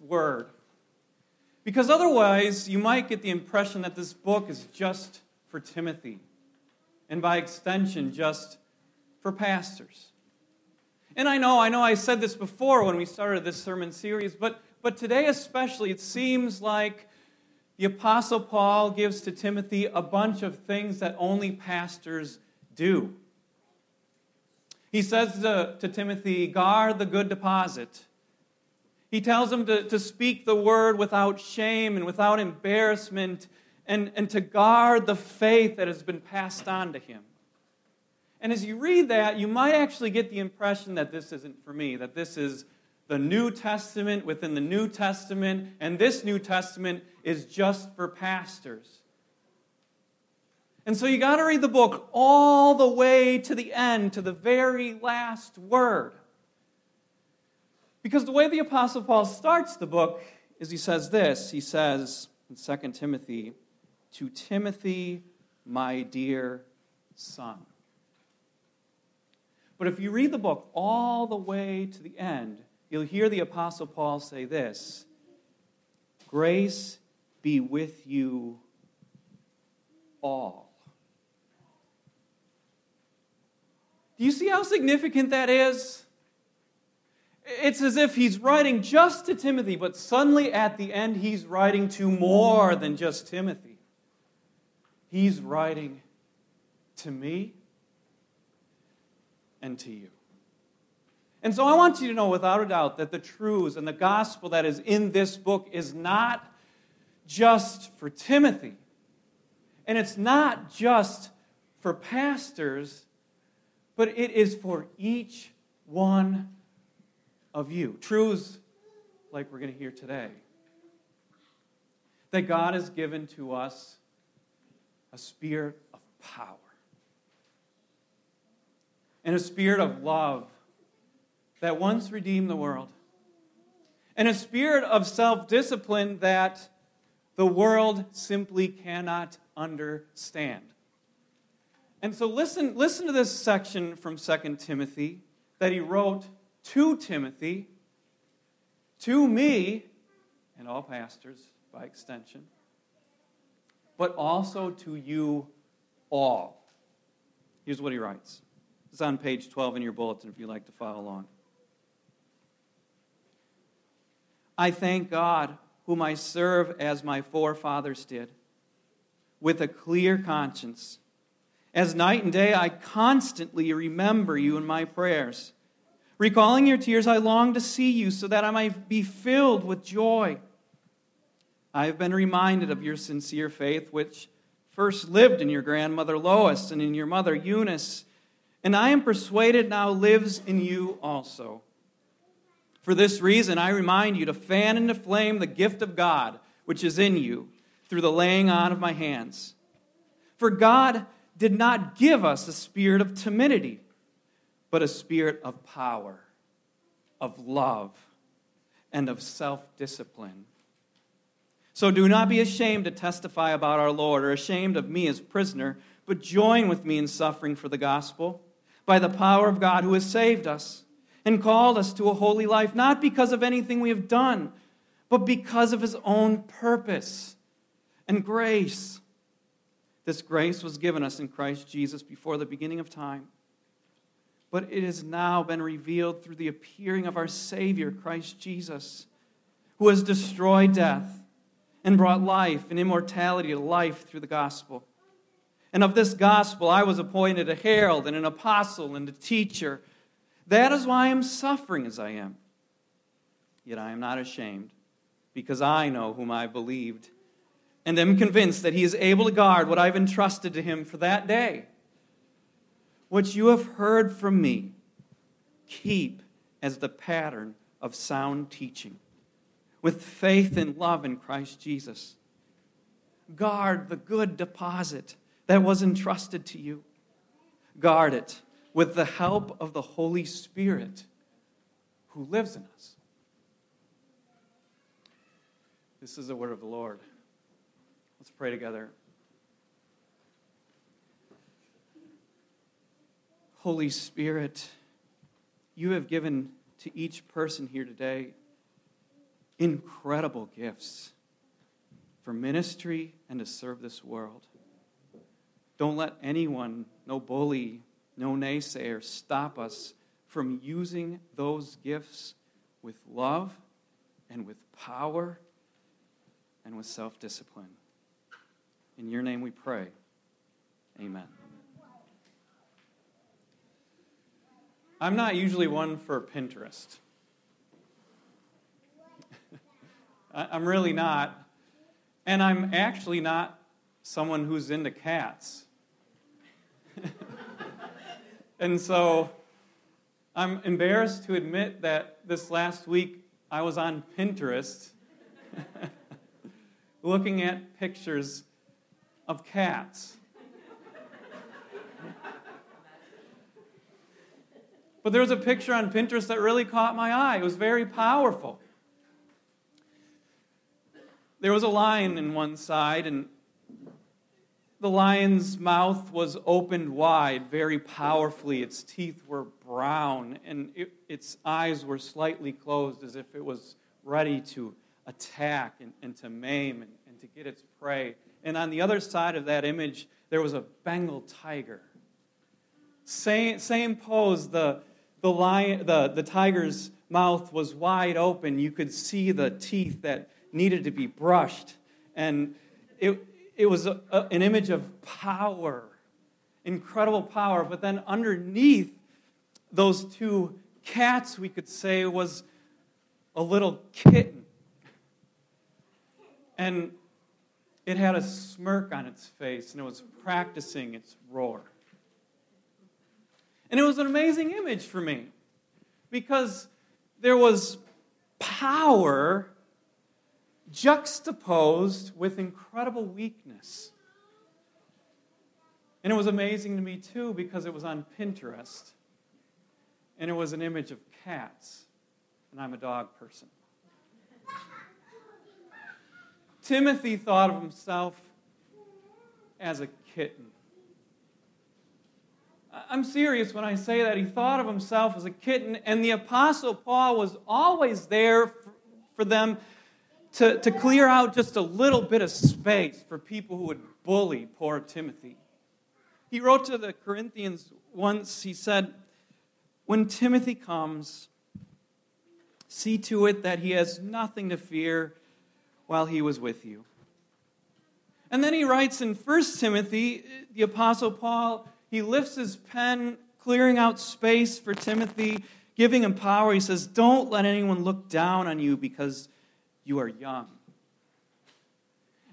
word. Because otherwise, you might get the impression that this book is just for Timothy, and by extension, just for pastors. And I know, I know I said this before when we started this sermon series, but, but today especially, it seems like the Apostle Paul gives to Timothy a bunch of things that only pastors do. He says to, to Timothy, guard the good deposit. He tells him to, to speak the word without shame and without embarrassment and, and to guard the faith that has been passed on to him. And as you read that, you might actually get the impression that this isn't for me, that this is the New Testament within the New Testament, and this New Testament is just for pastors. And so you got to read the book all the way to the end, to the very last word. Because the way the Apostle Paul starts the book is he says this he says in 2 Timothy, To Timothy, my dear son. But if you read the book all the way to the end, you'll hear the Apostle Paul say this Grace be with you all. Do you see how significant that is? It's as if he's writing just to Timothy, but suddenly at the end, he's writing to more than just Timothy. He's writing to me and to you. And so I want you to know without a doubt that the truths and the gospel that is in this book is not just for Timothy. And it's not just for pastors, but it is for each one of you. Truths like we're going to hear today. That God has given to us a spirit of power and a spirit of love that once redeemed the world, and a spirit of self discipline that the world simply cannot understand. And so listen, listen to this section from 2 Timothy that he wrote to Timothy, to me, and all pastors by extension, but also to you all. Here's what he writes. It's on page 12 in your bulletin if you'd like to follow along. I thank God, whom I serve as my forefathers did, with a clear conscience. As night and day, I constantly remember you in my prayers. Recalling your tears, I long to see you so that I might be filled with joy. I have been reminded of your sincere faith, which first lived in your grandmother Lois and in your mother Eunice, and I am persuaded now lives in you also. For this reason, I remind you to fan into flame the gift of God which is in you through the laying on of my hands. For God did not give us a spirit of timidity but a spirit of power, of love, and of self discipline. So do not be ashamed to testify about our Lord or ashamed of me as prisoner, but join with me in suffering for the gospel by the power of God who has saved us and called us to a holy life, not because of anything we have done, but because of his own purpose and grace. This grace was given us in Christ Jesus before the beginning of time but it has now been revealed through the appearing of our Savior, Christ Jesus, who has destroyed death and brought life and immortality to life through the gospel. And of this gospel, I was appointed a herald and an apostle and a teacher. That is why I am suffering as I am. Yet I am not ashamed, because I know whom I believed, and am convinced that he is able to guard what I've entrusted to him for that day. What you have heard from me, keep as the pattern of sound teaching, with faith and love in Christ Jesus. Guard the good deposit that was entrusted to you. Guard it with the help of the Holy Spirit who lives in us. This is the word of the Lord. Let's pray together. Holy Spirit, you have given to each person here today incredible gifts for ministry and to serve this world. Don't let anyone, no bully, no naysayer, stop us from using those gifts with love and with power and with self discipline. In your name we pray. Amen. I'm not usually one for Pinterest. I'm really not. And I'm actually not someone who's into cats. and so I'm embarrassed to admit that this last week I was on Pinterest looking at pictures of cats. But there was a picture on Pinterest that really caught my eye. It was very powerful. There was a lion in one side, and the lion's mouth was opened wide very powerfully. Its teeth were brown, and it, its eyes were slightly closed as if it was ready to attack and, and to maim and, and to get its prey. And on the other side of that image, there was a Bengal tiger. Same, same pose, the, the, lion, the, the tiger's mouth was wide open. You could see the teeth that needed to be brushed. And it, it was a, a, an image of power, incredible power. But then underneath those two cats, we could say, was a little kitten. And it had a smirk on its face, and it was practicing its roar. And it was an amazing image for me because there was power juxtaposed with incredible weakness. And it was amazing to me, too, because it was on Pinterest. And it was an image of cats. And I'm a dog person. Timothy thought of himself as a kitten. I'm serious when I say that. He thought of himself as a kitten, and the Apostle Paul was always there for them to, to clear out just a little bit of space for people who would bully poor Timothy. He wrote to the Corinthians once, he said, When Timothy comes, see to it that he has nothing to fear while he was with you. And then he writes in 1 Timothy, the Apostle Paul, he lifts his pen, clearing out space for Timothy, giving him power. He says, Don't let anyone look down on you because you are young.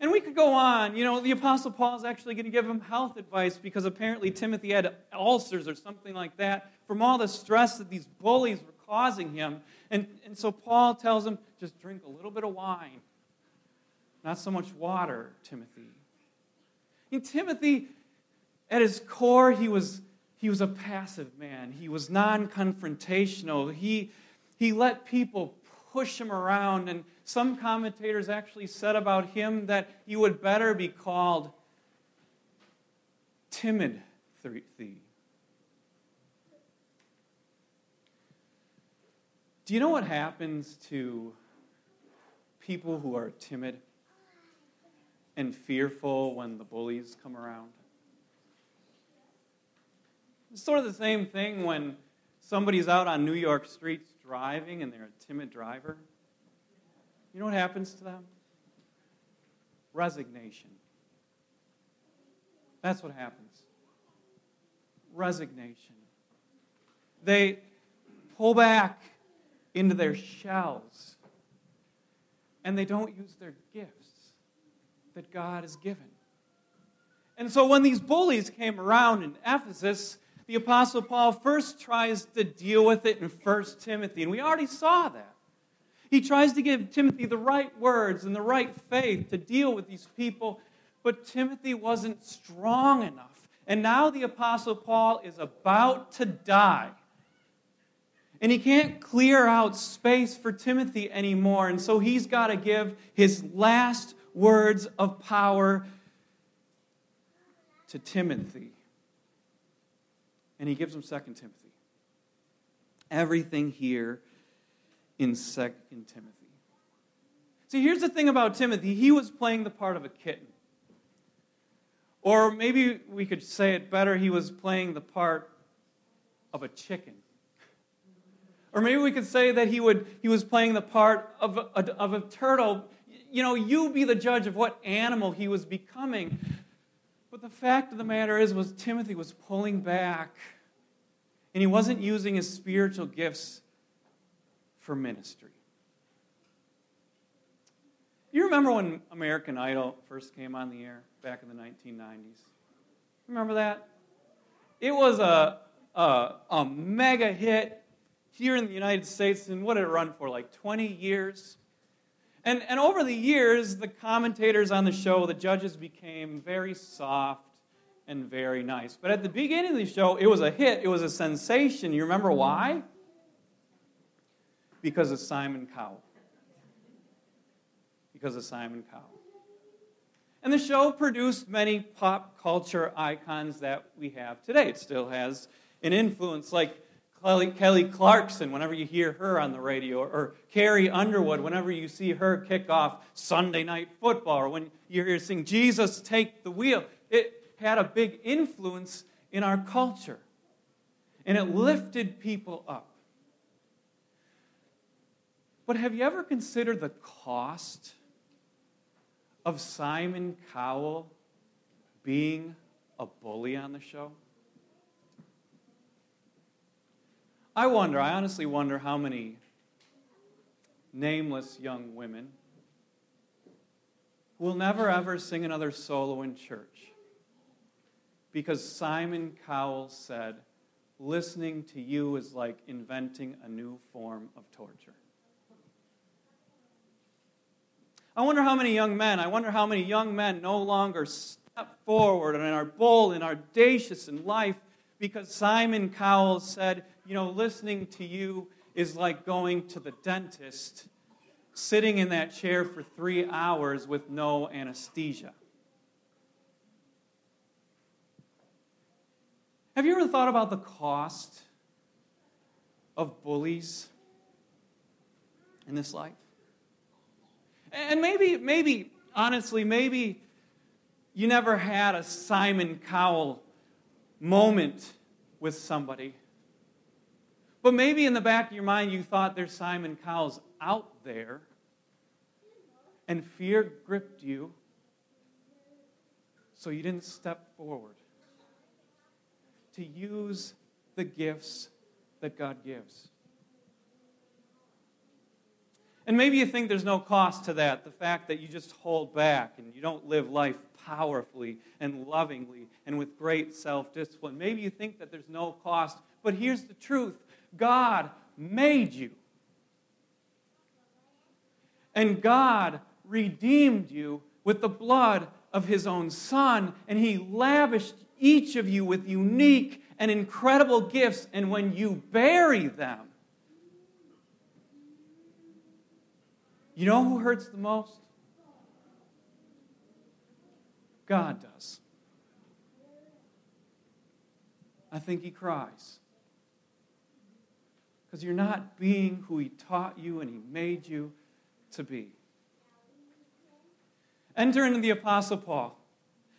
And we could go on. You know, the Apostle Paul is actually going to give him health advice because apparently Timothy had ulcers or something like that from all the stress that these bullies were causing him. And, and so Paul tells him, just drink a little bit of wine, not so much water, Timothy. And Timothy, at his core, he was, he was a passive man. He was non confrontational. He, he let people push him around. And some commentators actually said about him that he would better be called timid thief. Do you know what happens to people who are timid and fearful when the bullies come around? It's sort of the same thing when somebody's out on New York streets driving and they're a timid driver, you know what happens to them? Resignation. That's what happens. Resignation. They pull back into their shells and they don't use their gifts that God has given. And so when these bullies came around in Ephesus, the Apostle Paul first tries to deal with it in 1 Timothy, and we already saw that. He tries to give Timothy the right words and the right faith to deal with these people, but Timothy wasn't strong enough. And now the Apostle Paul is about to die. And he can't clear out space for Timothy anymore. And so he's got to give his last words of power to Timothy and he gives him Second Timothy. Everything here in Second Timothy. See, here's the thing about Timothy he was playing the part of a kitten. Or maybe we could say it better he was playing the part of a chicken. Or maybe we could say that he, would, he was playing the part of a, of a turtle. You know, you be the judge of what animal he was becoming. The fact of the matter is, was Timothy was pulling back, and he wasn't using his spiritual gifts for ministry. You remember when American Idol first came on the air back in the 1990s? Remember that? It was a, a, a mega hit here in the United States, and what did it run for? Like 20 years? And, and over the years, the commentators on the show, the judges became very soft and very nice. But at the beginning of the show, it was a hit, it was a sensation. You remember why? Because of Simon Cowell. Because of Simon Cowell. And the show produced many pop culture icons that we have today. It still has an influence, like Kelly, Kelly Clarkson, whenever you hear her on the radio, or Carrie Underwood, whenever you see her kick off Sunday night football, or when you hear her sing Jesus Take the Wheel. It had a big influence in our culture, and it lifted people up. But have you ever considered the cost of Simon Cowell being a bully on the show? I wonder, I honestly wonder how many nameless young women will never ever sing another solo in church because Simon Cowell said, listening to you is like inventing a new form of torture. I wonder how many young men, I wonder how many young men no longer step forward and are bold and audacious in life because Simon Cowell said, you know, listening to you is like going to the dentist, sitting in that chair for three hours with no anesthesia. Have you ever thought about the cost of bullies in this life? And maybe, maybe, honestly, maybe you never had a Simon Cowell moment with somebody. But maybe in the back of your mind you thought there's Simon Cowell's out there and fear gripped you so you didn't step forward to use the gifts that God gives. And maybe you think there's no cost to that, the fact that you just hold back and you don't live life powerfully and lovingly and with great self discipline. Maybe you think that there's no cost, but here's the truth God made you. And God redeemed you with the blood of his own Son, and he lavished each of you with unique and incredible gifts. And when you bury them, you know who hurts the most? God does. I think he cries. Because you're not being who he taught you and he made you to be. Enter into the Apostle Paul.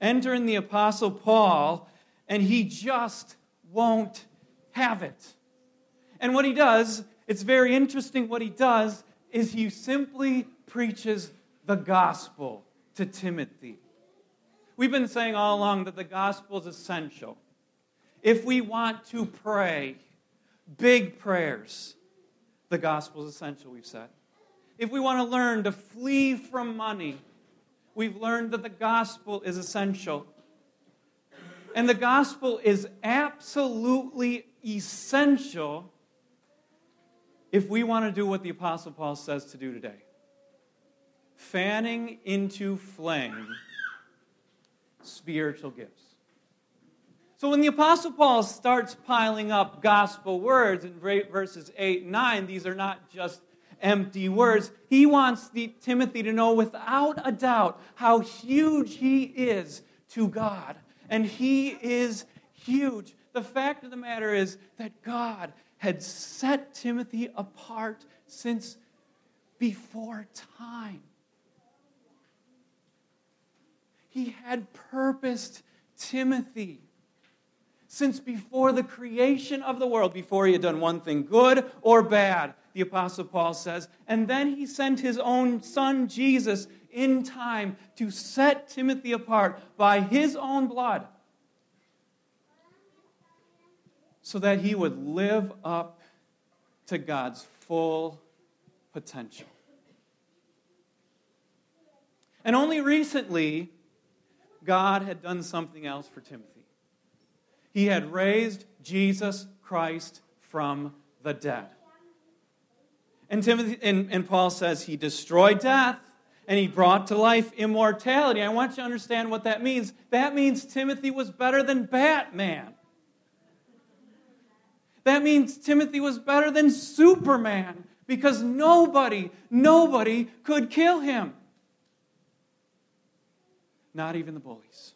Enter in the Apostle Paul, and he just won't have it. And what he does, it's very interesting what he does, is he simply preaches the gospel to Timothy. We've been saying all along that the gospel is essential. If we want to pray big prayers, the gospel is essential, we've said. If we want to learn to flee from money, we've learned that the gospel is essential. And the gospel is absolutely essential if we want to do what the Apostle Paul says to do today fanning into flame spiritual gifts. So when the Apostle Paul starts piling up gospel words in verses 8 and 9, these are not just empty words. He wants the, Timothy to know without a doubt how huge he is to God. And he is huge. The fact of the matter is that God had set Timothy apart since before time. He had purposed Timothy since before the creation of the world, before he had done one thing good or bad, the Apostle Paul says. And then he sent his own son, Jesus, in time to set Timothy apart by his own blood so that he would live up to God's full potential. And only recently, God had done something else for Timothy. He had raised Jesus Christ from the dead. And, Timothy, and, and Paul says he destroyed death and he brought to life immortality. I want you to understand what that means. That means Timothy was better than Batman. That means Timothy was better than Superman because nobody, nobody could kill him. Not even the bullies.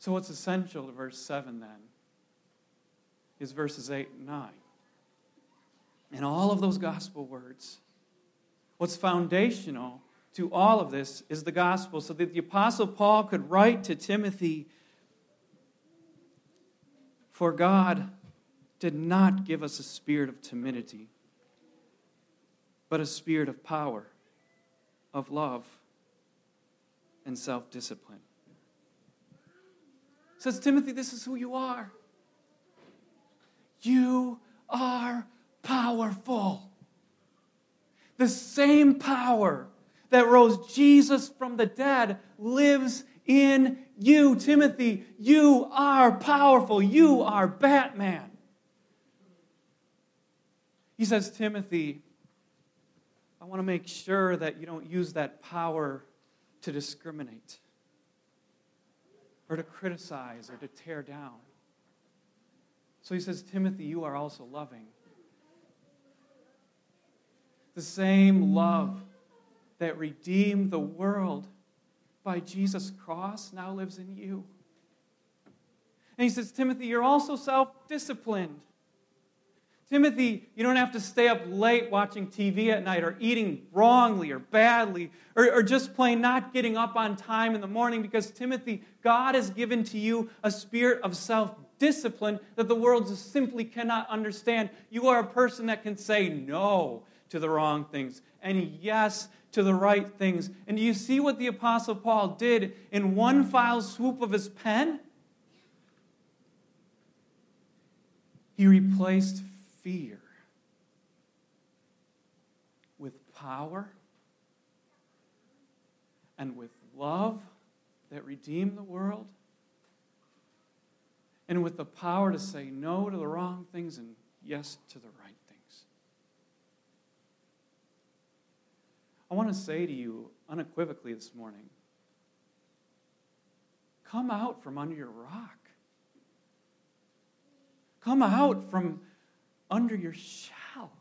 So, what's essential to verse 7 then is verses 8 and 9. And all of those gospel words, what's foundational to all of this is the gospel, so that the Apostle Paul could write to Timothy For God did not give us a spirit of timidity, but a spirit of power, of love, and self discipline says, Timothy, this is who you are. You are powerful. The same power that rose Jesus from the dead lives in you, Timothy. You are powerful. You are Batman. He says, Timothy, I want to make sure that you don't use that power to discriminate or to criticize or to tear down. So he says, Timothy, you are also loving. The same love that redeemed the world by Jesus' cross now lives in you. And he says, Timothy, you're also self disciplined. Timothy, you don't have to stay up late watching TV at night or eating wrongly or badly or, or, just plain not getting up on time in the morning because, Timothy, God has given to you a spirit of self discipline that the world just simply cannot understand. You are a person that can say no to the wrong things and yes to the right things. And do you see what the Apostle Paul did in one foul swoop of his pen? He replaced fear with power and with love that redeem the world and with the power to say no to the wrong things and yes to the right things. I want to say to you unequivocally this morning come out from under your rock. Come out from under your shell.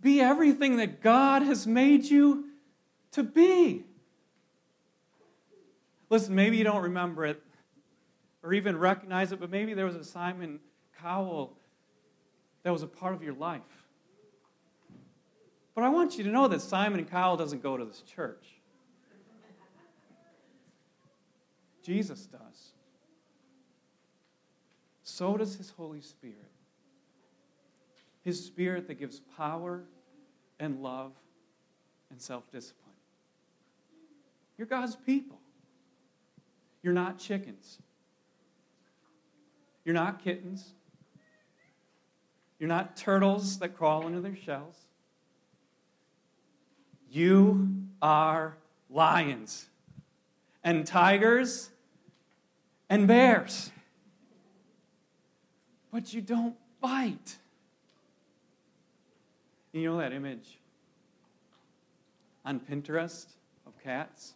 Be everything that God has made you to be. Listen, maybe you don't remember it or even recognize it, but maybe there was a Simon Cowell that was a part of your life. But I want you to know that Simon Cowell doesn't go to this church. Jesus does so does His Holy Spirit. His Spirit that gives power and love and self discipline. You're God's people. You're not chickens. You're not kittens. You're not turtles that crawl into their shells. You are lions and tigers and bears but you don't bite. You know that image on Pinterest of cats?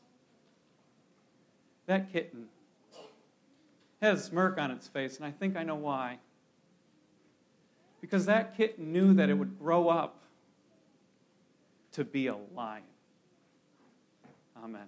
That kitten has a smirk on its face, and I think I know why. Because that kitten knew that it would grow up to be a lion. Amen.